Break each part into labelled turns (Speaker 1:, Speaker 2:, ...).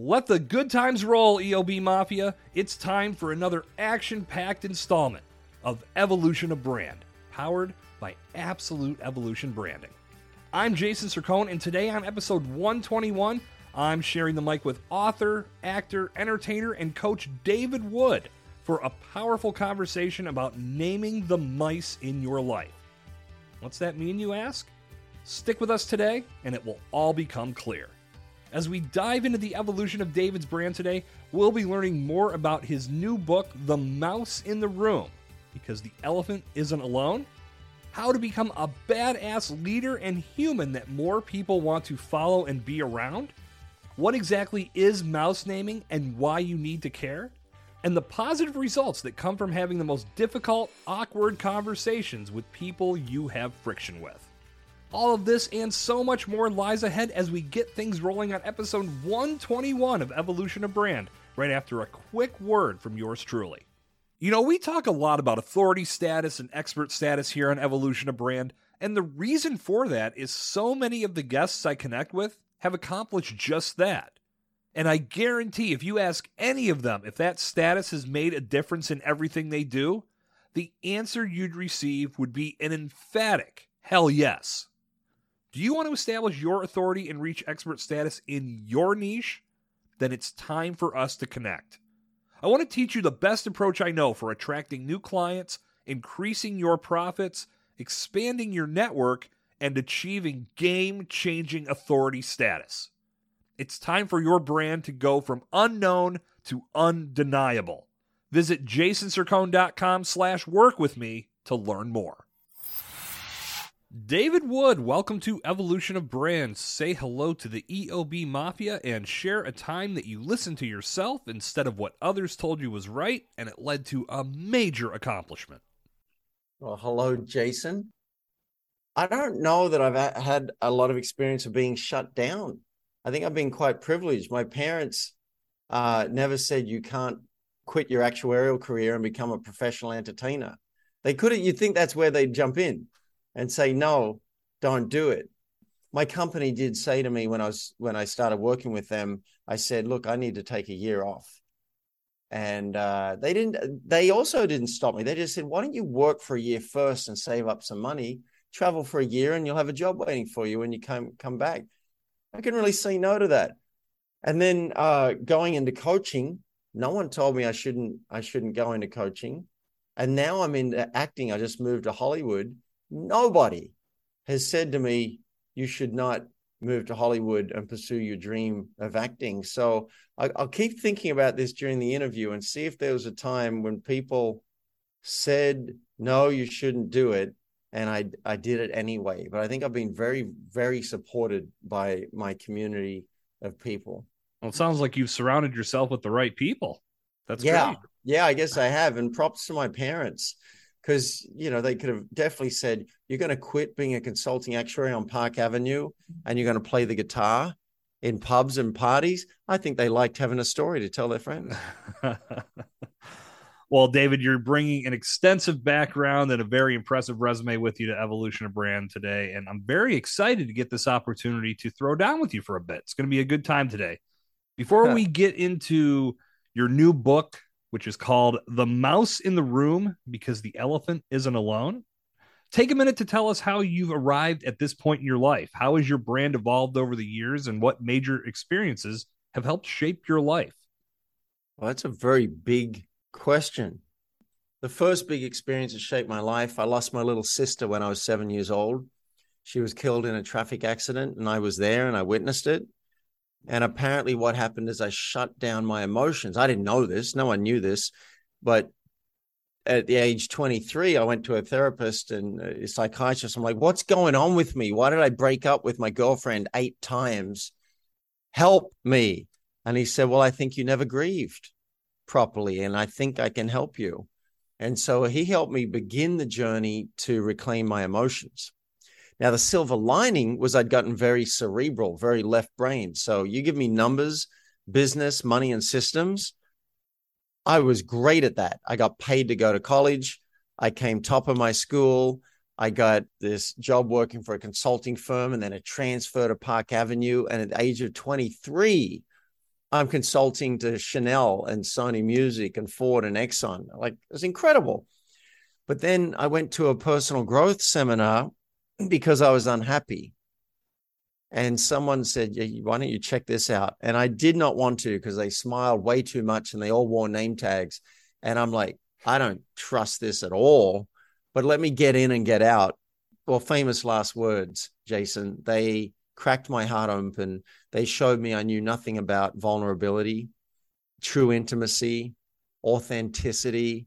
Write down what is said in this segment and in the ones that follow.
Speaker 1: Let the good times roll, EOB Mafia. It's time for another action packed installment of Evolution of Brand, powered by Absolute Evolution Branding. I'm Jason Sircone, and today on episode 121, I'm sharing the mic with author, actor, entertainer, and coach David Wood for a powerful conversation about naming the mice in your life. What's that mean, you ask? Stick with us today, and it will all become clear. As we dive into the evolution of David's brand today, we'll be learning more about his new book, The Mouse in the Room, because the elephant isn't alone, how to become a badass leader and human that more people want to follow and be around, what exactly is mouse naming and why you need to care, and the positive results that come from having the most difficult, awkward conversations with people you have friction with. All of this and so much more lies ahead as we get things rolling on episode 121 of Evolution of Brand, right after a quick word from yours truly. You know, we talk a lot about authority status and expert status here on Evolution of Brand, and the reason for that is so many of the guests I connect with have accomplished just that. And I guarantee if you ask any of them if that status has made a difference in everything they do, the answer you'd receive would be an emphatic hell yes. Do you want to establish your authority and reach expert status in your niche? Then it's time for us to connect. I want to teach you the best approach I know for attracting new clients, increasing your profits, expanding your network, and achieving game changing authority status. It's time for your brand to go from unknown to undeniable. Visit jasonsircone.com slash work with me to learn more. David Wood, welcome to Evolution of Brands. Say hello to the EOB Mafia and share a time that you listened to yourself instead of what others told you was right, and it led to a major accomplishment.
Speaker 2: Well, hello, Jason. I don't know that I've had a lot of experience of being shut down. I think I've been quite privileged. My parents uh, never said you can't quit your actuarial career and become a professional entertainer. They couldn't. You'd think that's where they'd jump in and say no don't do it. My company did say to me when i was when i started working with them i said look i need to take a year off. And uh, they didn't they also didn't stop me. They just said why don't you work for a year first and save up some money travel for a year and you'll have a job waiting for you when you come come back. I couldn't really say no to that. And then uh, going into coaching no one told me i shouldn't i shouldn't go into coaching. And now i'm into acting. I just moved to hollywood nobody has said to me, you should not move to Hollywood and pursue your dream of acting. So I, will keep thinking about this during the interview and see if there was a time when people said, no, you shouldn't do it. And I, I did it anyway. But I think I've been very, very supported by my community of people.
Speaker 1: Well, it sounds like you've surrounded yourself with the right people. That's
Speaker 2: yeah.
Speaker 1: Great.
Speaker 2: Yeah, I guess I have. And props to my parents because you know they could have definitely said you're going to quit being a consulting actuary on Park Avenue and you're going to play the guitar in pubs and parties. I think they liked having a story to tell their friends.
Speaker 1: well, David, you're bringing an extensive background and a very impressive resume with you to Evolution of Brand today, and I'm very excited to get this opportunity to throw down with you for a bit. It's going to be a good time today. Before we get into your new book which is called The Mouse in the Room because the elephant isn't alone. Take a minute to tell us how you've arrived at this point in your life. How has your brand evolved over the years and what major experiences have helped shape your life?
Speaker 2: Well, that's a very big question. The first big experience that shaped my life, I lost my little sister when I was seven years old. She was killed in a traffic accident, and I was there and I witnessed it. And apparently, what happened is I shut down my emotions. I didn't know this, no one knew this. But at the age 23, I went to a therapist and a psychiatrist. I'm like, what's going on with me? Why did I break up with my girlfriend eight times? Help me. And he said, Well, I think you never grieved properly, and I think I can help you. And so he helped me begin the journey to reclaim my emotions. Now, the silver lining was I'd gotten very cerebral, very left brain. So you give me numbers, business, money, and systems. I was great at that. I got paid to go to college. I came top of my school. I got this job working for a consulting firm and then a transfer to Park Avenue. And at the age of 23, I'm consulting to Chanel and Sony Music and Ford and Exxon. Like it was incredible. But then I went to a personal growth seminar because I was unhappy. And someone said, yeah, Why don't you check this out? And I did not want to because they smiled way too much and they all wore name tags. And I'm like, I don't trust this at all, but let me get in and get out. Well, famous last words, Jason. They cracked my heart open. They showed me I knew nothing about vulnerability, true intimacy, authenticity,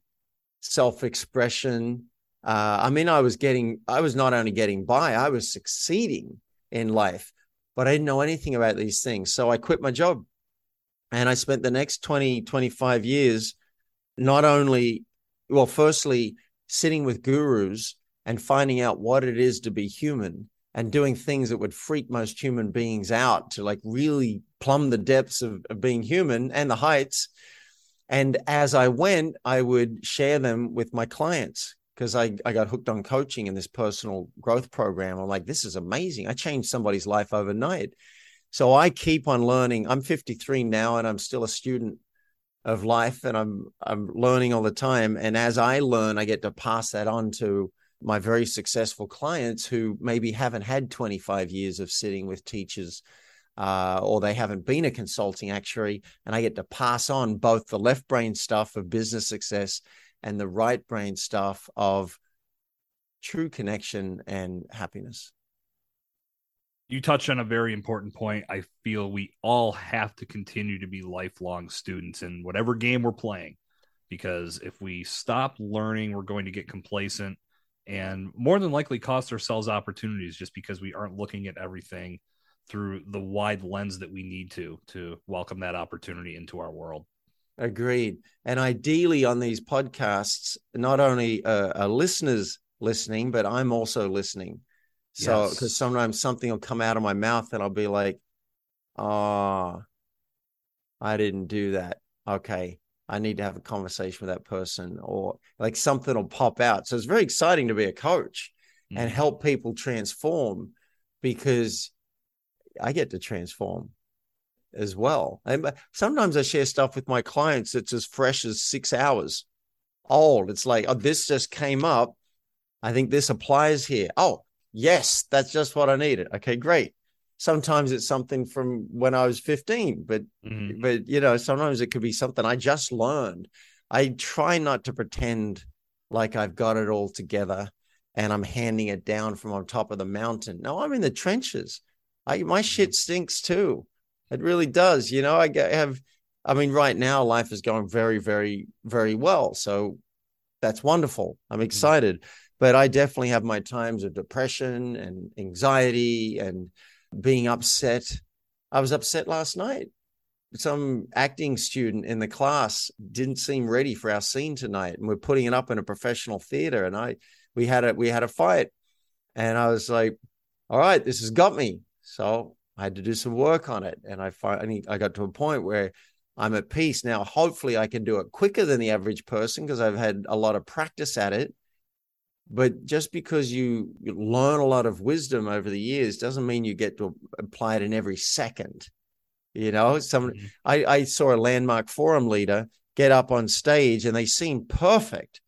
Speaker 2: self expression. Uh, I mean, I was getting, I was not only getting by, I was succeeding in life, but I didn't know anything about these things. So I quit my job and I spent the next 20, 25 years not only, well, firstly, sitting with gurus and finding out what it is to be human and doing things that would freak most human beings out to like really plumb the depths of, of being human and the heights. And as I went, I would share them with my clients because I, I got hooked on coaching in this personal growth program. I'm like, this is amazing. I changed somebody's life overnight. So I keep on learning. I'm 53 now and I'm still a student of life and I'm I'm learning all the time. And as I learn, I get to pass that on to my very successful clients who maybe haven't had 25 years of sitting with teachers uh, or they haven't been a consulting actuary. And I get to pass on both the left brain stuff of business success and the right brain stuff of true connection and happiness.
Speaker 1: You touched on a very important point. I feel we all have to continue to be lifelong students in whatever game we're playing because if we stop learning, we're going to get complacent and more than likely cost ourselves opportunities just because we aren't looking at everything through the wide lens that we need to to welcome that opportunity into our world.
Speaker 2: Agreed. And ideally, on these podcasts, not only uh, are listeners listening, but I'm also listening. So, because yes. sometimes something will come out of my mouth and I'll be like, oh, I didn't do that. Okay. I need to have a conversation with that person, or like something will pop out. So, it's very exciting to be a coach mm-hmm. and help people transform because I get to transform as well. And sometimes I share stuff with my clients that's as fresh as six hours old. It's like, oh, this just came up. I think this applies here. Oh, yes, that's just what I needed. Okay, great. Sometimes it's something from when I was 15, but mm-hmm. but you know, sometimes it could be something I just learned. I try not to pretend like I've got it all together and I'm handing it down from on top of the mountain. No, I'm in the trenches. I my shit mm-hmm. stinks too. It really does. You know, I have, I mean, right now life is going very, very, very well. So that's wonderful. I'm mm-hmm. excited. But I definitely have my times of depression and anxiety and being upset. I was upset last night. Some acting student in the class didn't seem ready for our scene tonight, and we're putting it up in a professional theater. And I, we had a we had a fight, and I was like, "All right, this has got me." So I had to do some work on it, and I finally I got to a point where I'm at peace now. Hopefully, I can do it quicker than the average person because I've had a lot of practice at it. But just because you learn a lot of wisdom over the years doesn't mean you get to apply it in every second. You know, some mm-hmm. I, I saw a landmark forum leader get up on stage and they seemed perfect.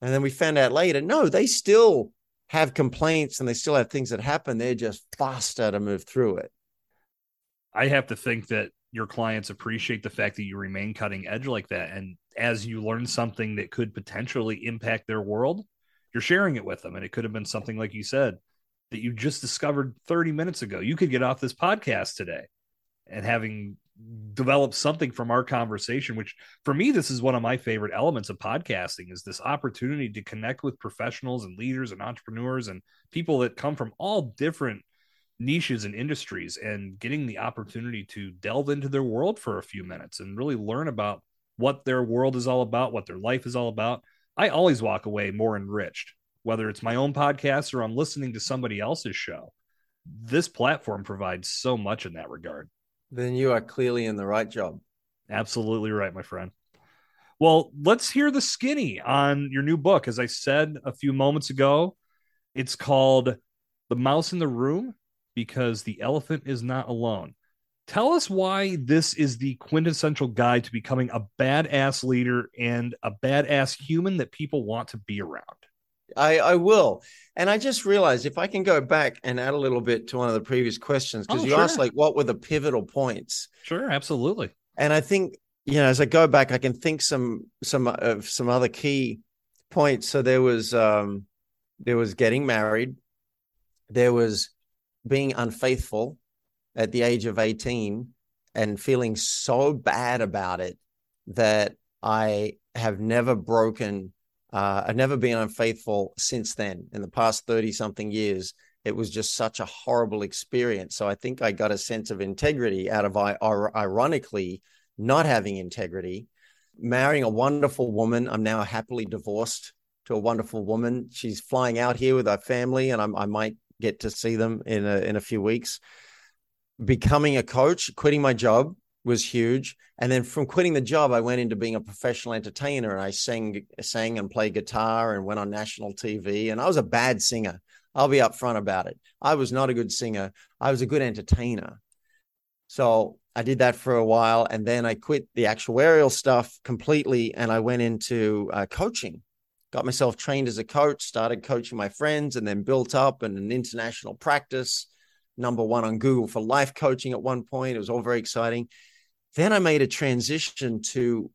Speaker 2: And then we found out later, no, they still have complaints and they still have things that happen. They're just faster to move through it.
Speaker 1: I have to think that your clients appreciate the fact that you remain cutting edge like that. And as you learn something that could potentially impact their world, you're sharing it with them. And it could have been something like you said that you just discovered 30 minutes ago. You could get off this podcast today and having developed something from our conversation, which for me, this is one of my favorite elements of podcasting is this opportunity to connect with professionals and leaders and entrepreneurs and people that come from all different niches and industries and getting the opportunity to delve into their world for a few minutes and really learn about what their world is all about, what their life is all about. I always walk away more enriched, whether it's my own podcast or I'm listening to somebody else's show. This platform provides so much in that regard.
Speaker 2: Then you are clearly in the right job.
Speaker 1: Absolutely right, my friend. Well, let's hear the skinny on your new book. As I said a few moments ago, it's called The Mouse in the Room because the elephant is not alone. Tell us why this is the quintessential guide to becoming a badass leader and a badass human that people want to be around.
Speaker 2: I, I will. And I just realized if I can go back and add a little bit to one of the previous questions, because oh, you sure. asked like what were the pivotal points?
Speaker 1: Sure, absolutely.
Speaker 2: And I think, you know, as I go back, I can think some some of some other key points. So there was um there was getting married, there was being unfaithful, at the age of 18 and feeling so bad about it that I have never broken, uh, I've never been unfaithful since then. In the past 30 something years, it was just such a horrible experience. So I think I got a sense of integrity out of ironically not having integrity. Marrying a wonderful woman, I'm now happily divorced to a wonderful woman. She's flying out here with our family, and I'm, i might get to see them in a, in a few weeks becoming a coach, quitting my job was huge. And then from quitting the job, I went into being a professional entertainer and I sang, sang and played guitar and went on national TV. And I was a bad singer. I'll be upfront about it. I was not a good singer. I was a good entertainer. So I did that for a while. And then I quit the actuarial stuff completely and I went into uh, coaching. Got myself trained as a coach, started coaching my friends, and then built up an international practice number one on Google for life coaching at one point. It was all very exciting. Then I made a transition to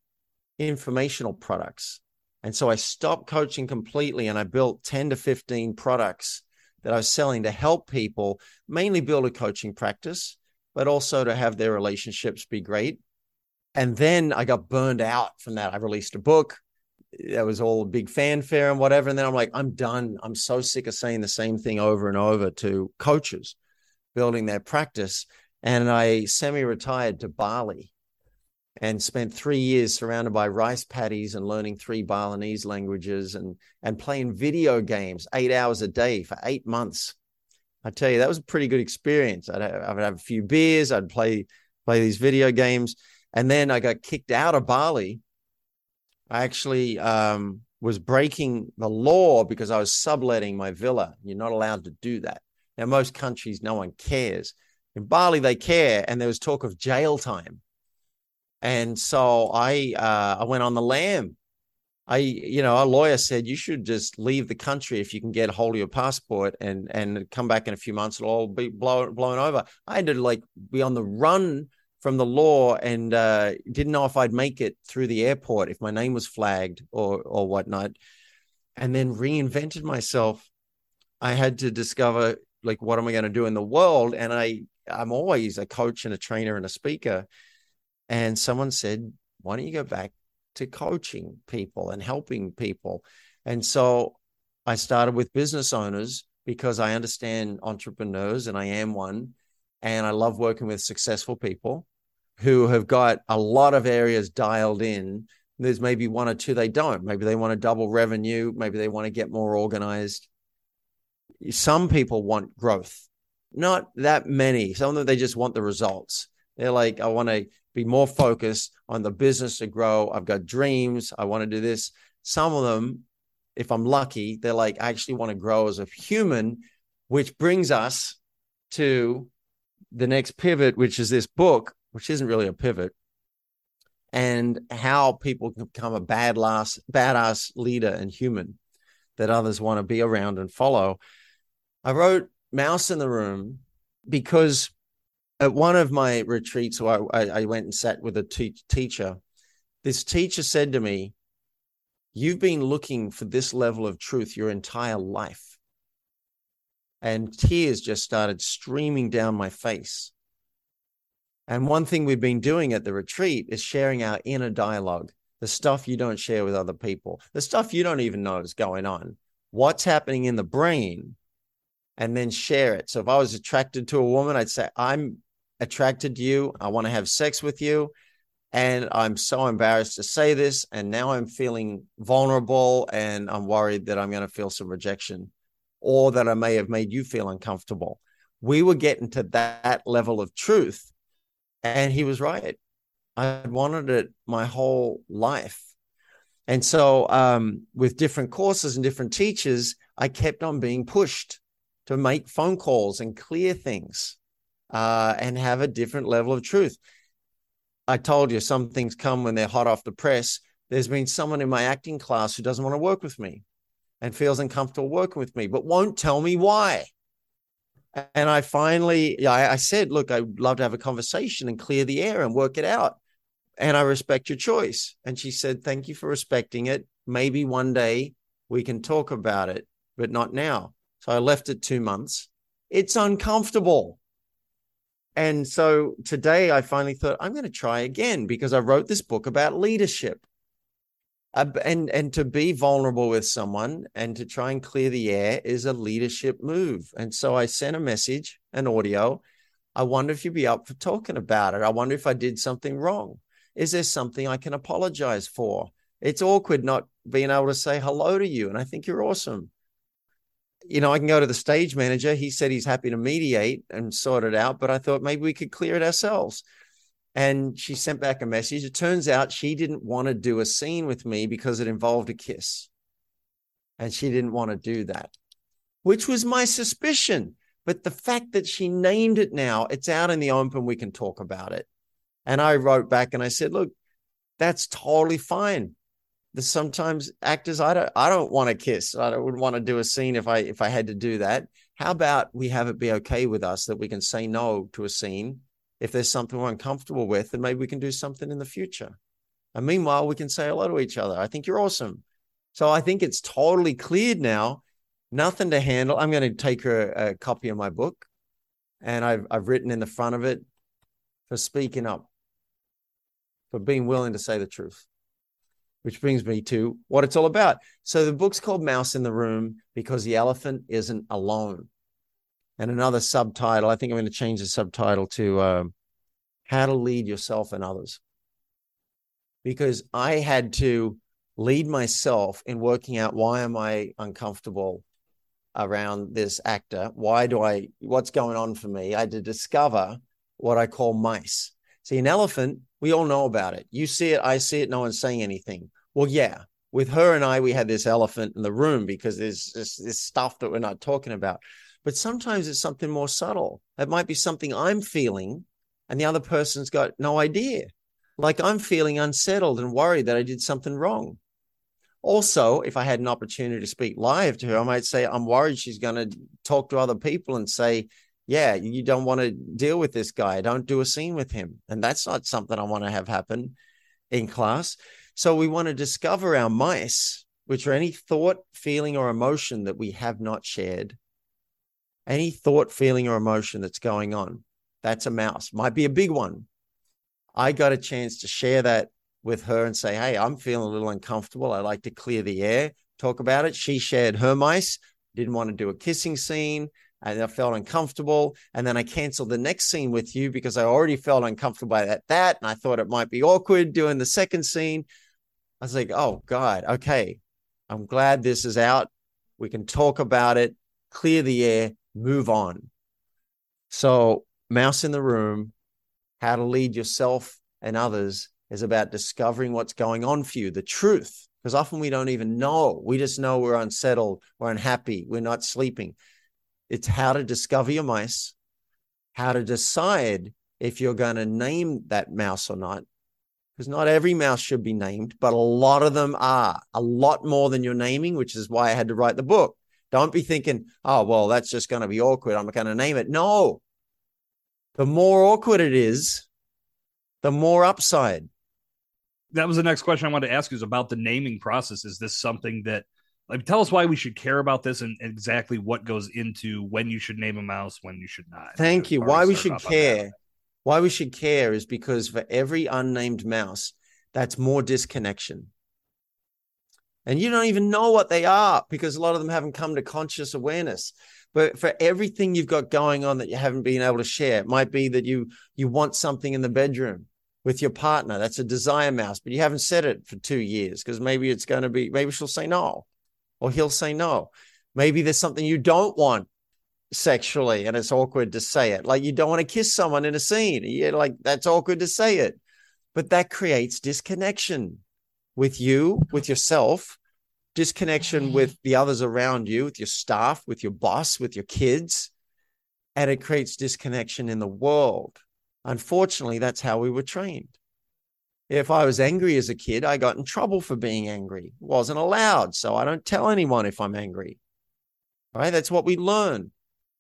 Speaker 2: informational products. And so I stopped coaching completely and I built 10 to 15 products that I was selling to help people mainly build a coaching practice, but also to have their relationships be great. And then I got burned out from that. I released a book. That was all big fanfare and whatever. And then I'm like, I'm done. I'm so sick of saying the same thing over and over to coaches building their practice. And I semi retired to Bali and spent three years surrounded by rice paddies and learning three Balinese languages and, and playing video games eight hours a day for eight months. I tell you, that was a pretty good experience. I'd have, I'd have a few beers, I'd play play these video games. And then I got kicked out of Bali. I actually um, was breaking the law because I was subletting my villa. You're not allowed to do that. Now, most countries, no one cares. In Bali, they care, and there was talk of jail time. And so I, uh, I went on the lam. I, you know, a lawyer said you should just leave the country if you can get a hold of your passport and and come back in a few months. It'll all be blown blown over. I had to like be on the run from the law and uh, didn't know if I'd make it through the airport if my name was flagged or or whatnot. And then reinvented myself. I had to discover like what am I going to do in the world? And I I'm always a coach and a trainer and a speaker. And someone said, why don't you go back to coaching people and helping people? And so I started with business owners because I understand entrepreneurs and I am one. And I love working with successful people who have got a lot of areas dialed in. There's maybe one or two they don't. Maybe they want to double revenue. Maybe they want to get more organized some people want growth, not that many. Some of them, they just want the results. They're like, I want to be more focused on the business to grow. I've got dreams. I want to do this. Some of them, if I'm lucky, they're like, I actually want to grow as a human, which brings us to the next pivot, which is this book, which isn't really a pivot, and how people can become a bad last, badass leader and human that others want to be around and follow. I wrote Mouse in the Room because at one of my retreats, where I, I went and sat with a te- teacher, this teacher said to me, You've been looking for this level of truth your entire life. And tears just started streaming down my face. And one thing we've been doing at the retreat is sharing our inner dialogue, the stuff you don't share with other people, the stuff you don't even know is going on, what's happening in the brain and then share it. So if I was attracted to a woman, I'd say, I'm attracted to you. I want to have sex with you. And I'm so embarrassed to say this. And now I'm feeling vulnerable and I'm worried that I'm going to feel some rejection or that I may have made you feel uncomfortable. We were getting to that level of truth. And he was right. I wanted it my whole life. And so, um, with different courses and different teachers, I kept on being pushed to make phone calls and clear things. uh, and have a different level of truth. I told you some things come when they're hot off the press. There's been someone in my acting class who doesn't want to work with me and feels uncomfortable working with me, but won't tell me why. And I finally, I, I said, look, I'd love to have a conversation and clear the air and work it out. And I respect your choice. And she said, thank you for respecting it. Maybe one day we can talk about it, but not now. So I left it two months. It's uncomfortable. And so today I finally thought I'm going to try again because I wrote this book about leadership. And and to be vulnerable with someone and to try and clear the air is a leadership move. And so I sent a message, an audio. I wonder if you'd be up for talking about it. I wonder if I did something wrong. Is there something I can apologize for? It's awkward not being able to say hello to you. And I think you're awesome you know, I can go to the stage manager. He said he's happy to mediate and sort it out, but I thought maybe we could clear it ourselves. And she sent back a message. It turns out she didn't want to do a scene with me because it involved a kiss. And she didn't want to do that, which was my suspicion. But the fact that she named it now, it's out in the open, we can talk about it. And I wrote back and I said, look, that's totally fine sometimes actors I don't I don't want to kiss. I would want to do a scene if I if I had to do that. How about we have it be okay with us that we can say no to a scene if there's something we're uncomfortable with, and maybe we can do something in the future. And meanwhile, we can say hello to each other. I think you're awesome. So I think it's totally cleared now. Nothing to handle. I'm going to take her a, a copy of my book, and I've I've written in the front of it for speaking up, for being willing to say the truth which brings me to what it's all about. So the book's called Mouse in the Room because the elephant isn't alone. And another subtitle, I think I'm going to change the subtitle to uh, How to Lead Yourself and Others. Because I had to lead myself in working out why am I uncomfortable around this actor? Why do I, what's going on for me? I had to discover what I call mice. See, an elephant, we all know about it. You see it, I see it, no one's saying anything. Well, yeah, with her and I, we had this elephant in the room because there's this, this stuff that we're not talking about. But sometimes it's something more subtle. It might be something I'm feeling and the other person's got no idea. Like I'm feeling unsettled and worried that I did something wrong. Also, if I had an opportunity to speak live to her, I might say, I'm worried she's going to talk to other people and say, Yeah, you don't want to deal with this guy. Don't do a scene with him. And that's not something I want to have happen in class. So we want to discover our mice, which are any thought, feeling, or emotion that we have not shared. Any thought, feeling, or emotion that's going on. That's a mouse. Might be a big one. I got a chance to share that with her and say, Hey, I'm feeling a little uncomfortable. I like to clear the air, talk about it. She shared her mice, didn't want to do a kissing scene and I felt uncomfortable. And then I canceled the next scene with you because I already felt uncomfortable by that, that. And I thought it might be awkward doing the second scene. I was like, oh God, okay. I'm glad this is out. We can talk about it, clear the air, move on. So, Mouse in the Room, How to Lead Yourself and Others is about discovering what's going on for you, the truth. Because often we don't even know. We just know we're unsettled, we're unhappy, we're not sleeping. It's how to discover your mice, how to decide if you're going to name that mouse or not, because not every mouse should be named, but a lot of them are a lot more than you're naming, which is why I had to write the book. Don't be thinking, oh, well, that's just going to be awkward. I'm going to name it. No. The more awkward it is, the more upside.
Speaker 1: That was the next question I wanted to ask you is about the naming process. Is this something that, like, tell us why we should care about this and exactly what goes into when you should name a mouse, when you should not?
Speaker 2: Thank you. Why we should care why we should care is because for every unnamed mouse, that's more disconnection. And you don't even know what they are because a lot of them haven't come to conscious awareness. But for everything you've got going on that you haven't been able to share, it might be that you you want something in the bedroom with your partner. That's a desire mouse, but you haven't said it for two years because maybe it's going to be, maybe she'll say no, or he'll say no. Maybe there's something you don't want sexually and it's awkward to say it. Like you don't want to kiss someone in a scene. You're like, that's awkward to say it. But that creates disconnection with you, with yourself, disconnection with the others around you, with your staff, with your boss, with your kids. and it creates disconnection in the world. Unfortunately, that's how we were trained. If I was angry as a kid, I got in trouble for being angry. Wasn't allowed. So I don't tell anyone if I'm angry. Right? That's what we learn.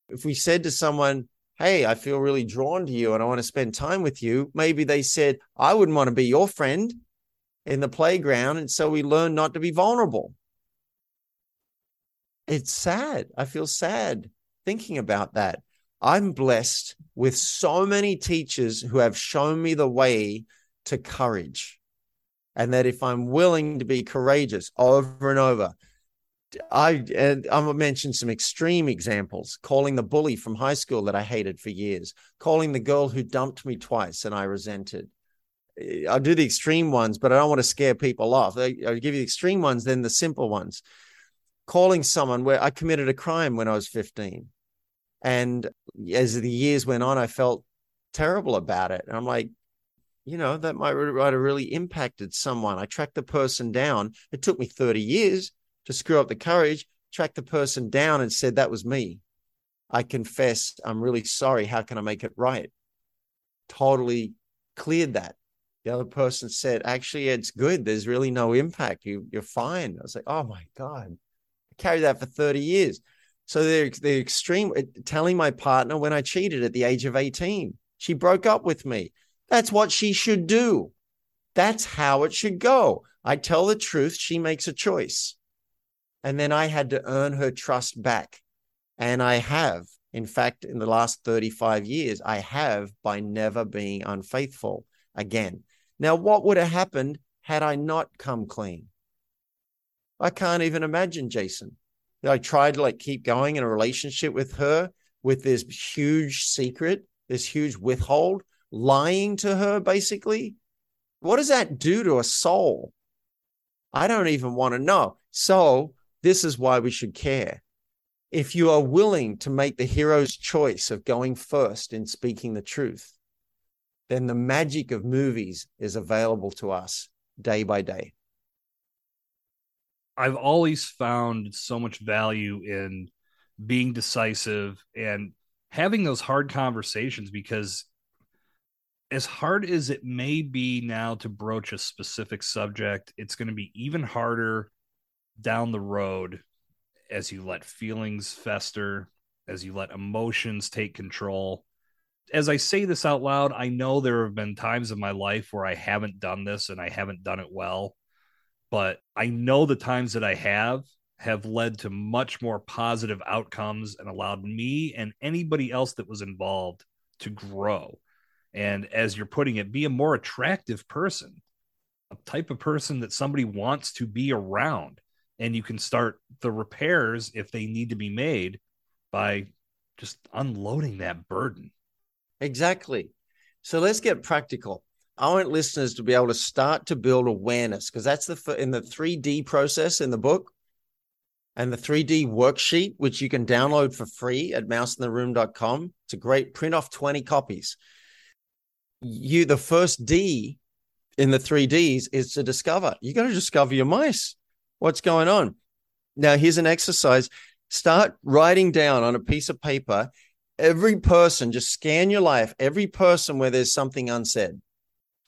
Speaker 2: If we said to someone, Hey, I feel really drawn to you and I want to spend time with you, maybe they said, I wouldn't want to be your friend in the playground. And so we learn not to be vulnerable. It's sad. I feel sad thinking about that. I'm blessed with so many teachers who have shown me the way to courage. And that if I'm willing to be courageous over and over, I and I'm gonna mention some extreme examples. Calling the bully from high school that I hated for years, calling the girl who dumped me twice and I resented. Eh, I'll do the extreme ones, but I don't want to scare people off. I, will give you the extreme ones, then the simple ones. Calling someone where I committed a crime when I was 15. And as the years went on, I felt terrible about it. And I'm like, you know, that might, might have really impacted someone. I tracked the person down. It took me 30 years to screw up the courage, track the person down and said, that was me. I confess, I'm really sorry. How can I make it right? Totally cleared that. The other person said, actually, it's good. There's really no impact. You, you're fine. I was like, oh my God. I carried that for 30 years. So they're, they're extreme telling my partner when I cheated at the age of 18. She broke up with me. That's what she should do. That's how it should go. I tell the truth, she makes a choice. And then I had to earn her trust back. And I have. In fact, in the last 35 years, I have by never being unfaithful again. Now, what would have happened had I not come clean? I can't even imagine, Jason. I tried to like keep going in a relationship with her with this huge secret, this huge withhold lying to her, basically. What does that do to a soul? I don't even want to know. So, this is why we should care. If you are willing to make the hero's choice of going first in speaking the truth, then the magic of movies is available to us day by day.
Speaker 1: I've always found so much value in being decisive and having those hard conversations because as hard as it may be now to broach a specific subject, it's going to be even harder down the road as you let feelings fester, as you let emotions take control. As I say this out loud, I know there have been times in my life where I haven't done this and I haven't done it well, but I know the times that I have have led to much more positive outcomes and allowed me and anybody else that was involved to grow and as you're putting it, be a more attractive person, a type of person that somebody wants to be around. And you can start the repairs if they need to be made by just unloading that burden.
Speaker 2: Exactly. So let's get practical. I want listeners to be able to start to build awareness because that's the in the 3D process in the book and the 3D worksheet, which you can download for free at mouseintheroom.com. It's a great print off 20 copies you the first D in the three Ds is to discover. You got to discover your mice. What's going on? Now, here's an exercise. Start writing down on a piece of paper every person, just scan your life, every person where there's something unsaid.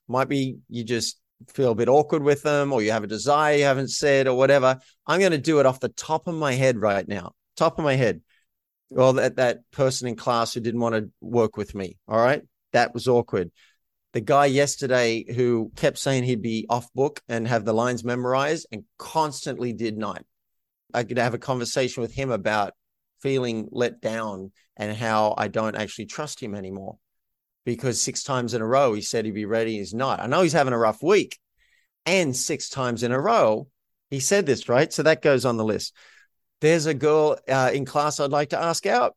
Speaker 2: Might be you just feel a bit awkward with them, or you have a desire you haven't said, or whatever. I'm going to do it off the top of my head right now. Top of my head. Well, that, that person in class who didn't want to work with me. All right that was awkward. The guy yesterday who kept saying he'd be off book and have the lines memorized and constantly did not. I could have a conversation with him about feeling let down and how I don't actually trust him anymore because six times in a row he said he'd be ready. He's not. I know he's having a rough week. And six times in a row, he said this, right? So that goes on the list. There's a girl uh, in class I'd like to ask out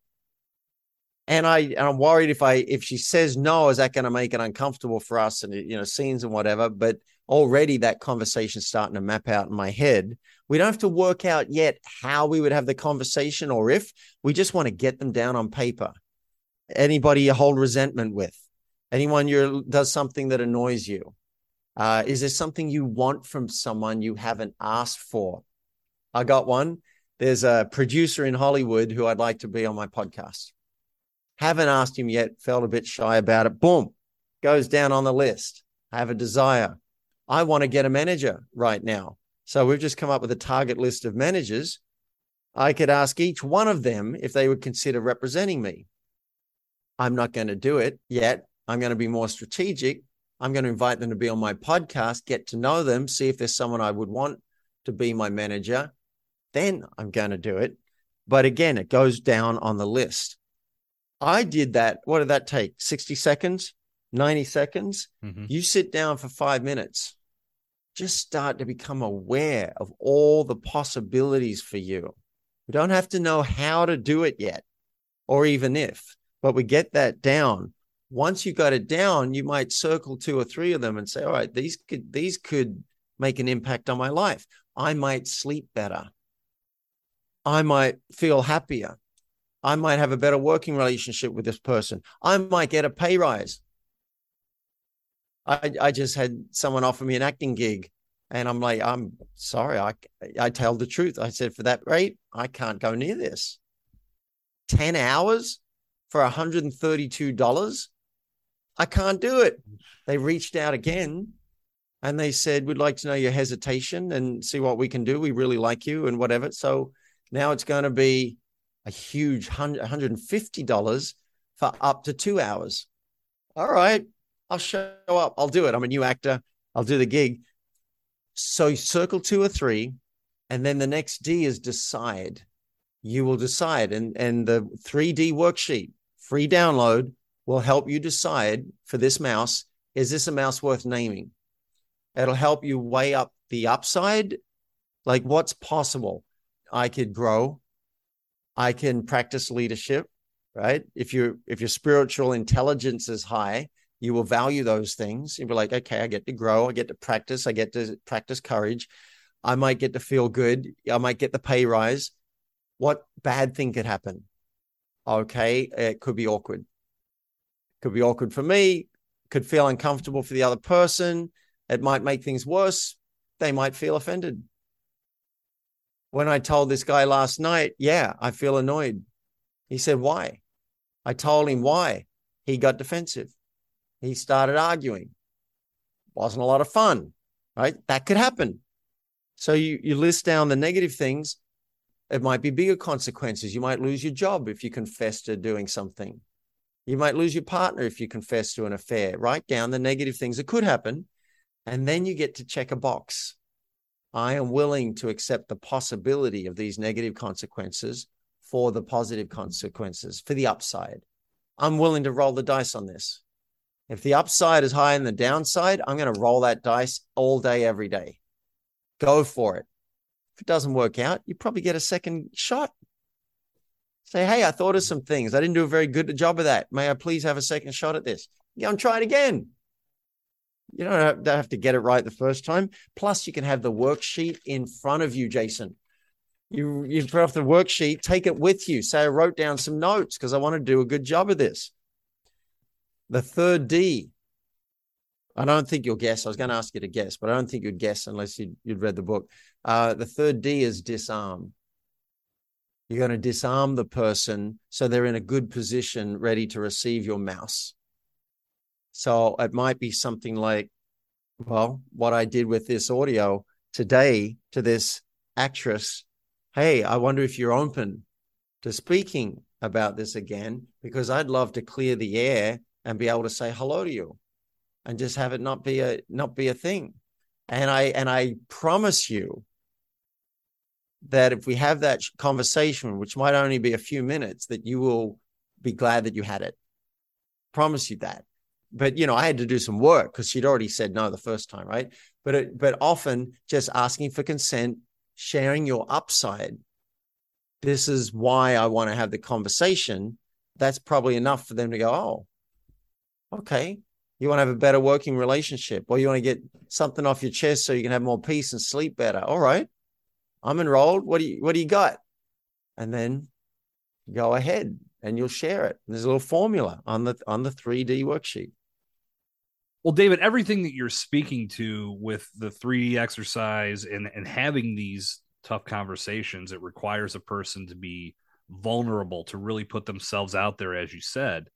Speaker 2: and I and I'm worried if I if she says no, is that going to make it uncomfortable for us and you know scenes and whatever. But already that conversation's starting to map out in my head. We don't have to work out yet how we would have the conversation or if we just want to get them down on paper. Anybody you hold resentment with, anyone you does something that annoys you. Uh, is there something you want from someone you haven't asked for? I got one. There's a producer in Hollywood who I'd like to be on my podcast Haven't asked him yet, felt a bit shy about it. Boom, goes down on the list. I have a desire. I want to get a manager right now. So we've just come up with a target list of managers. I could ask each one of them if they would consider representing me. I'm not going to do it yet. I'm going to be more strategic. I'm going to invite them to be on my podcast, get to know them, see if there's someone I would want to be my manager. Then I'm going to do it. But again, it goes down on the list. I did that. What did that take? 60 seconds, 90 seconds? Mm-hmm. You sit down for five minutes just start to become aware of all the possibilities for you. We don't have to know how to do it yet, or even if, but we get that down. Once you got it down, you might circle two or three of them and say, all right, these could these could make an impact on my life. I might sleep better. I might feel happier. I might have a better working relationship with this person. I might get a pay rise. I, I just had someone offer me an acting gig and I'm like, I'm sorry. I, I tell the truth. I said, for that rate, I can't go near this. 10 hours for $132. I can't do it. They reached out again and they said, We'd like to know your hesitation and see what we can do. We really like you and whatever. So now it's going to be a huge $150 for up to two hours. All right. I'll show up. I'll do it. I'm a new actor. I'll do the gig. So circle two or three, and then the next D is decide. You will decide, and and the 3D worksheet, free download, will help you decide for this mouse. Is this a mouse worth naming? It'll help you weigh up the upside, like what's possible. I could grow. I can practice leadership, right? If you if your spiritual intelligence is high, you will value those things. You'll be like, okay, I get to grow, I get to practice, I get to practice courage. I might get to feel good. I might get the pay rise. What bad thing could happen? Okay, it could be awkward. Could be awkward for me. Could feel uncomfortable for the other person. It might make things worse. They might feel offended. When I told this guy last night, yeah, I feel annoyed. He said, why? I told him why. He got defensive he started arguing. Wasn't a lot of fun, right? That could happen. So you you list down the negative things. It might be bigger consequences. You might lose your job if you confess to doing something. You might lose your partner if you confess to an affair. Write down the negative things that could happen. And then you get to check a box. I am willing to accept the possibility of these negative consequences for the positive consequences, for the upside. I'm willing to roll the dice on this. If the upside is higher than the downside, I'm going to roll that dice all day, every day. Go for it. If it doesn't work out, you probably get a second shot. Say, hey, I thought of some things. I didn't do a very good job of that. May I please have a second shot at this? Yeah, I'm trying again. You don't have to get it right the first time. Plus, you can have the worksheet in front of you, Jason. You you put off the worksheet, take it with you. Say I wrote down some notes because I want to do a good job of this. The third D. I don't think you'll guess. I was going to ask you to guess, but I don't think you'd guess unless you'd, you'd read the book. Uh, the third D is disarm. You're going to disarm the person so they're in a good position, ready to receive your mouse. So it might be something like, well, what I did with this audio today to this actress. Hey, I wonder if you're open to speaking about this again, because I'd love to clear the air and be able to say hello to you and just have it not be a not be a thing and i and i promise you that if we have that conversation which might only be a few minutes that you will be glad that you had it promise you that but you know i had to do some work because she'd already said no the first time right but it, but often just asking for consent sharing your upside this is why i want to have the conversation that's probably enough for them to go oh Okay. You want to have a better working relationship, or you want to get something off your chest so you can have more peace and sleep better. All right. I'm enrolled. What do you what do you got? And then go ahead and you'll share it. There's a little formula on the on the 3D worksheet.
Speaker 1: Well, David, everything that you're speaking to with the 3D exercise and, and having these tough conversations, it requires a person to be vulnerable to really put themselves out there, as you said,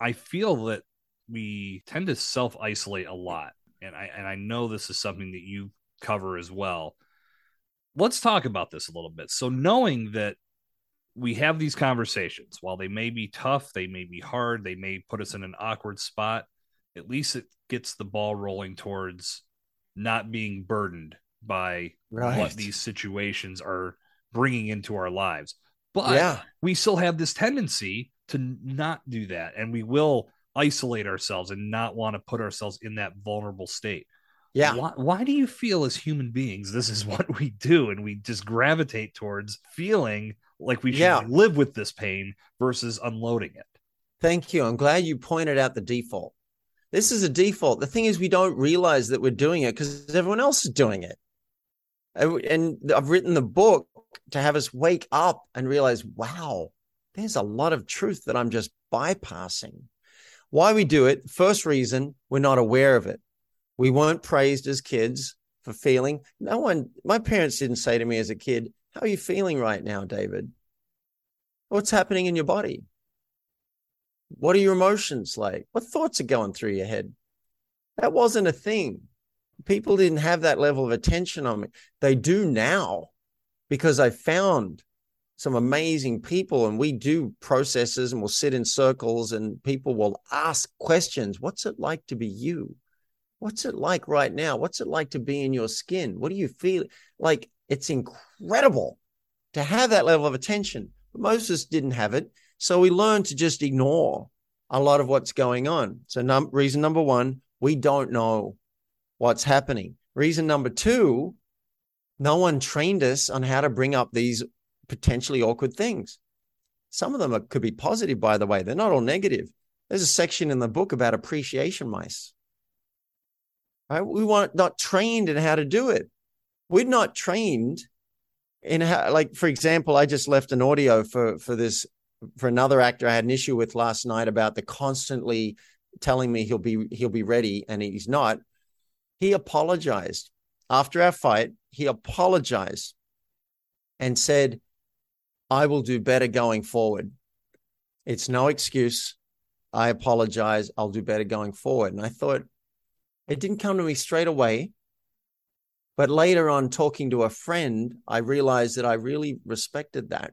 Speaker 1: I feel that we tend to self isolate a lot. And I and I know this is something that you cover as well. Let's talk about this a little bit. So knowing that we have these conversations, while they may be tough, they may be hard, they may put us in an awkward spot, at least it gets the ball rolling towards not being burdened by right. what these situations are bringing into our lives. But yeah. we still have this tendency to not do that. And we will isolate ourselves and not want to put ourselves in that vulnerable state.
Speaker 2: Yeah.
Speaker 1: Why, why, do you feel as human beings this is what we do and we just gravitate towards feeling like we should yeah. live with this pain versus unloading it?
Speaker 2: Thank you. I'm glad you pointed out the default. This is a default. The thing is, we don't realize that we're doing it because everyone else is doing it. And I've written the book to have us wake up and realize, wow, there's a lot of truth that I'm just bypassing. Why we do it, first reason, we're not aware of it. We weren't praised as kids for feeling. No one, my parents didn't say to me as a kid, How are you feeling right now, David? What's happening in your body? What are your emotions like? What thoughts are going through your head? That wasn't a thing. People didn't have that level of attention on me. They do now because I found some amazing people and we do processes and we'll sit in circles and people will ask questions. What's it like to be you? What's it like right now? What's it like to be in your skin? What do you feel? Like it's incredible to have that level of attention. But us didn't have it. So we learned to just ignore a lot of what's going on. So num- reason number one, we don't know what's happening. Reason number two, no one trained us on how to bring up these potentially awkward things. Some of them are, could be positive, by the way. They're not all negative. There's a section in the book about appreciation mice. Right? We weren't not trained in how to do it. We're not trained in how, like, for example, I just left an audio for for this for another actor I had an issue with last night about the constantly telling me he'll be he'll be ready and he's not. He apologized after our fight. He apologized and said, I will do better going forward. It's no excuse. I apologize. I'll do better going forward. And I thought it didn't come to me straight away. But later on, talking to a friend, I realized that I really respected that.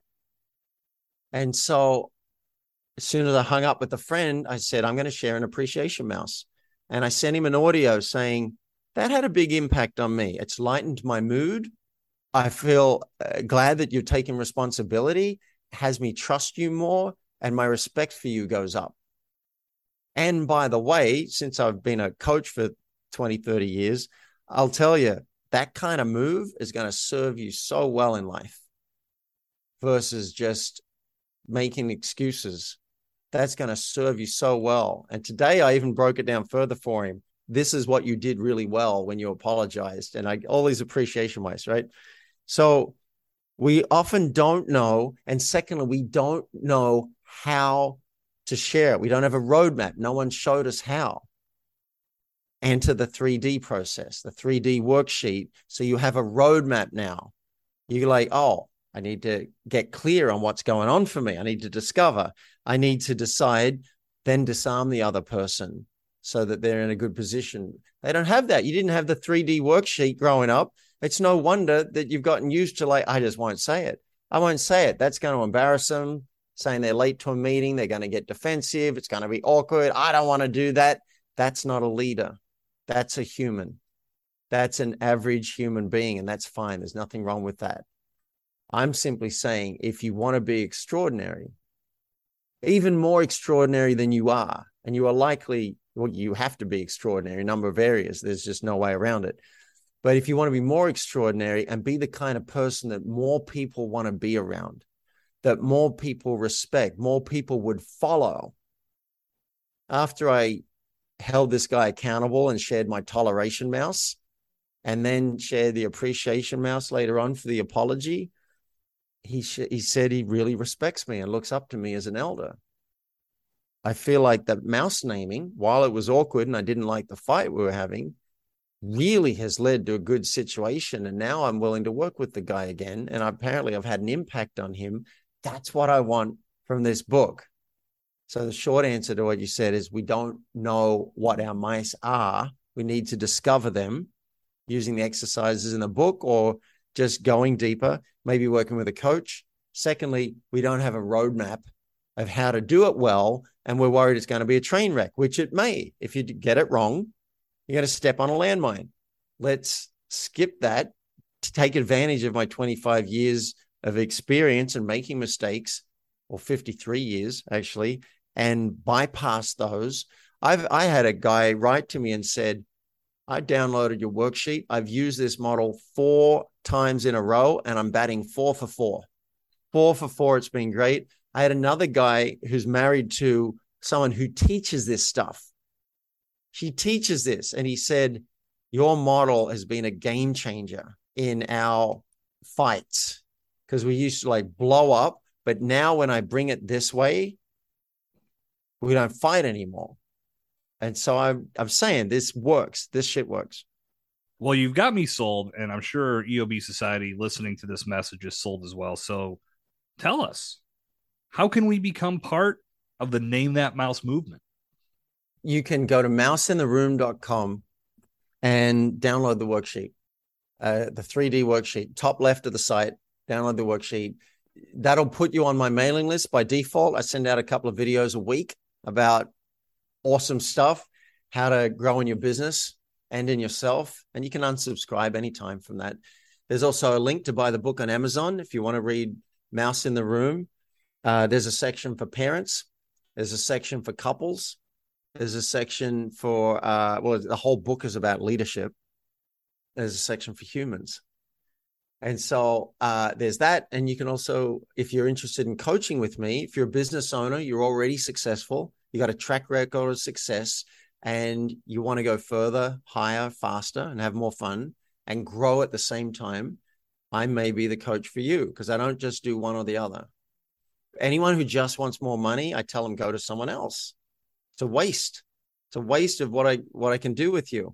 Speaker 2: And so as soon as I hung up with the friend, I said, I'm going to share an appreciation mouse. And I sent him an audio saying, that had a big impact on me. It's lightened my mood. I feel uh, glad that you're taking responsibility, has me trust you more, and my respect for you goes up. And by the way, since I've been a coach for 20, 30 years, I'll tell you that kind of move is going to serve you so well in life versus just making excuses. That's going to serve you so well. And today I even broke it down further for him. This is what you did really well when you apologized. And I all these appreciation ways, right? So we often don't know. And secondly, we don't know how to share. We don't have a roadmap. No one showed us how. Enter the 3D process, the 3D worksheet. So you have a roadmap now. You're like, oh, I need to get clear on what's going on for me. I need to discover. I need to decide, then disarm the other person so that they're in a good position. They don't have that. You didn't have the 3D worksheet growing up. It's no wonder that you've gotten used to like, I just won't say it. I won't say it. That's going to embarrass them. Saying they're late to a meeting, they're going to get defensive. It's going to be awkward. I don't want to do that. That's not a leader. That's a human. That's an average human being, and that's fine. There's nothing wrong with that. I'm simply saying if you want to be extraordinary, even more extraordinary than you are, and you are likely, well, you have to be extraordinary in a number of areas. There's just no way around it. But if you want to be more extraordinary and be the kind of person that more people want to be around, that more people respect, more people would follow. After I held this guy accountable and shared my toleration mouse, and then shared the appreciation mouse later on for the apology, he sh- he said he really respects me and looks up to me as an elder. I feel like that mouse naming, while it was awkward and I didn't like the fight we were having, really has led to a good situation. And now I'm willing to work with the guy again. And apparently I've had an impact on him. That's what I want from this book. So the short answer to what you said is we don't know what our mice are. We need to discover them using the exercises in the book or just going deeper, maybe working with a coach. Secondly, we don't have a roadmap of how to do it well. And we're worried it's going to be a train wreck, which it may. If you get it wrong, you're going to step on a landmine. Let's skip that to take advantage of my 25 years of experience and making mistakes, or 53 years actually, and bypass those. I've I had a guy write to me and said, I downloaded your worksheet. I've used this model four times in a row and I'm batting four for four. Four for four. It's been great. I had another guy who's married to someone who teaches this stuff. He teaches this and he said, Your model has been a game changer in our fights because we used to like blow up. But now when I bring it this way, we don't fight anymore. And so I'm I'm saying this works. This shit works.
Speaker 1: Well, you've got me sold, and I'm sure EOB Society listening to this message is sold as well. So tell us, how can we become part of the Name That Mouse movement?
Speaker 2: You can go to mouseintheroom.com and download the worksheet, uh, the 3D worksheet, top left of the site. Download the worksheet. That'll put you on my mailing list by default. I send out a couple of videos a week about awesome stuff, how to grow in your business and in yourself. And you can unsubscribe anytime from that. There's also a link to buy the book on Amazon if you want to read Mouse in the Room. Uh, there's a section for parents, there's a section for couples, there's a section for, uh, well, the whole book is about leadership. There's a section for humans. And so uh, there's that. And you can also, if you're interested in coaching with me, if you're a business owner, you're already successful, you got a track record of success, and you want to go further, higher, faster, and have more fun and grow at the same time, I may be the coach for you because I don't just do one or the other. Anyone who just wants more money, I tell them go to someone else. It's a waste. It's a waste of what I what I can do with you.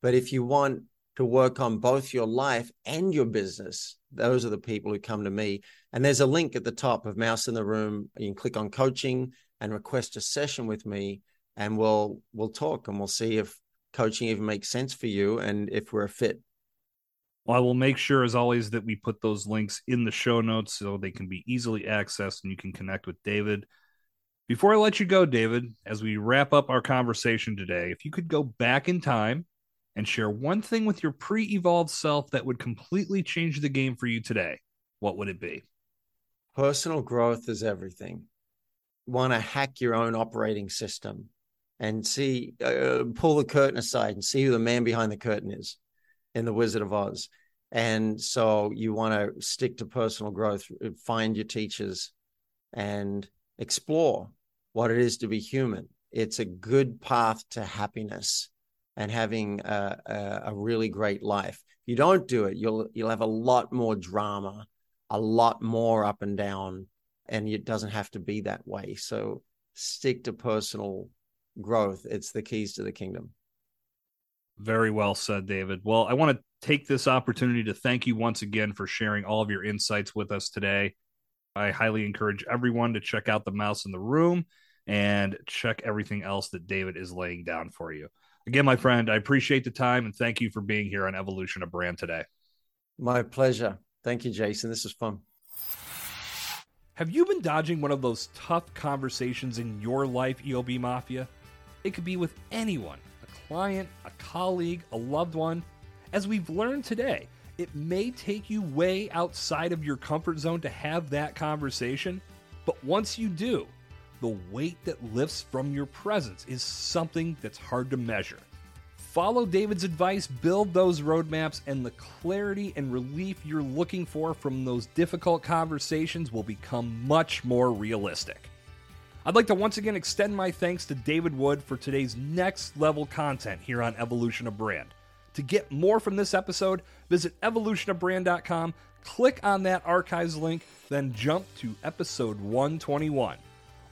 Speaker 2: But if you want to work on both your life and your business, those are the people who come to me. And there's a link at the top of Mouse in the Room. You can click on coaching and request a session with me and we'll we'll talk and we'll see if coaching even makes sense for you and if we're a fit
Speaker 1: well, I will make sure, as always, that we put those links in the show notes so they can be easily accessed and you can connect with David. Before I let you go, David, as we wrap up our conversation today, if you could go back in time and share one thing with your pre evolved self that would completely change the game for you today, what would it be?
Speaker 2: Personal growth is everything. Want to hack your own operating system and see, uh, pull the curtain aside and see who the man behind the curtain is in the Wizard of Oz. And so you want to stick to personal growth, find your teachers and explore what it is to be human. It's a good path to happiness and having a, a, a really great life. If you don't do it, you'll you'll have a lot more drama, a lot more up and down, and it doesn't have to be that way. So stick to personal growth. It's the keys to the kingdom.
Speaker 1: Very well said, David. Well, I want to take this opportunity to thank you once again for sharing all of your insights with us today. I highly encourage everyone to check out the mouse in the room and check everything else that David is laying down for you. Again, my friend, I appreciate the time and thank you for being here on Evolution of Brand today.
Speaker 2: My pleasure. Thank you, Jason. This was fun.
Speaker 1: Have you been dodging one of those tough conversations in your life, EOB Mafia? It could be with anyone a client, a colleague, a loved one. As we've learned today, it may take you way outside of your comfort zone to have that conversation, but once you do, the weight that lifts from your presence is something that's hard to measure. Follow David's advice, build those roadmaps, and the clarity and relief you're looking for from those difficult conversations will become much more realistic. I'd like to once again extend my thanks to David Wood for today's next level content here on Evolution of Brand. To get more from this episode, visit evolutionofbrand.com, click on that archives link, then jump to episode 121.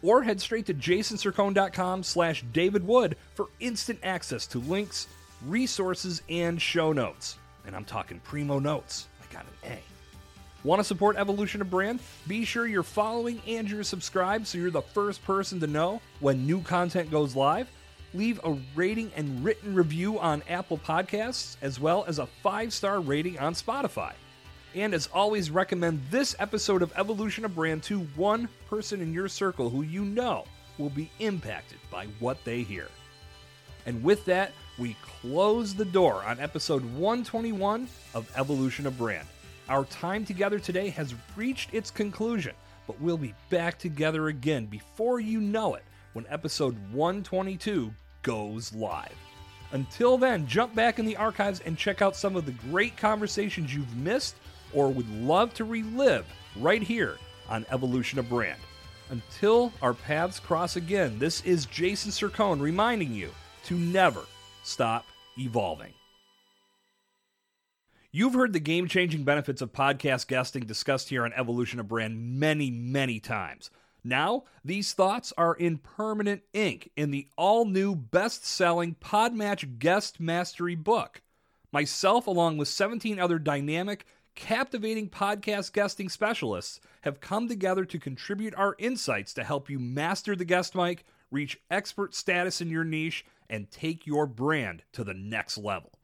Speaker 1: Or head straight to jasonsircone.com slash David Wood for instant access to links, resources, and show notes. And I'm talking primo notes. I got an A. Want to support Evolution of Brand? Be sure you're following and you're subscribed so you're the first person to know when new content goes live. Leave a rating and written review on Apple Podcasts, as well as a five star rating on Spotify. And as always, recommend this episode of Evolution of Brand to one person in your circle who you know will be impacted by what they hear. And with that, we close the door on episode 121 of Evolution of Brand. Our time together today has reached its conclusion, but we'll be back together again before you know it when episode 122 goes live. Until then, jump back in the archives and check out some of the great conversations you've missed or would love to relive right here on Evolution of Brand. Until our paths cross again, this is Jason Sircone reminding you to never stop evolving. You've heard the game changing benefits of podcast guesting discussed here on Evolution of Brand many, many times. Now, these thoughts are in permanent ink in the all new best selling Podmatch Guest Mastery book. Myself, along with 17 other dynamic, captivating podcast guesting specialists, have come together to contribute our insights to help you master the guest mic, reach expert status in your niche, and take your brand to the next level.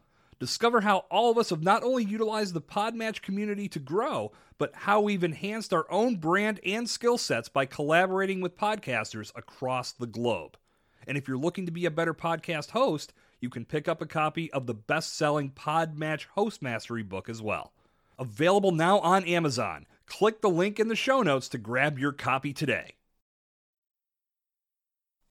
Speaker 1: Discover how all of us have not only utilized the Podmatch community to grow, but how we've enhanced our own brand and skill sets by collaborating with podcasters across the globe. And if you're looking to be a better podcast host, you can pick up a copy of the best selling Podmatch Host Mastery book as well. Available now on Amazon. Click the link in the show notes to grab your copy today.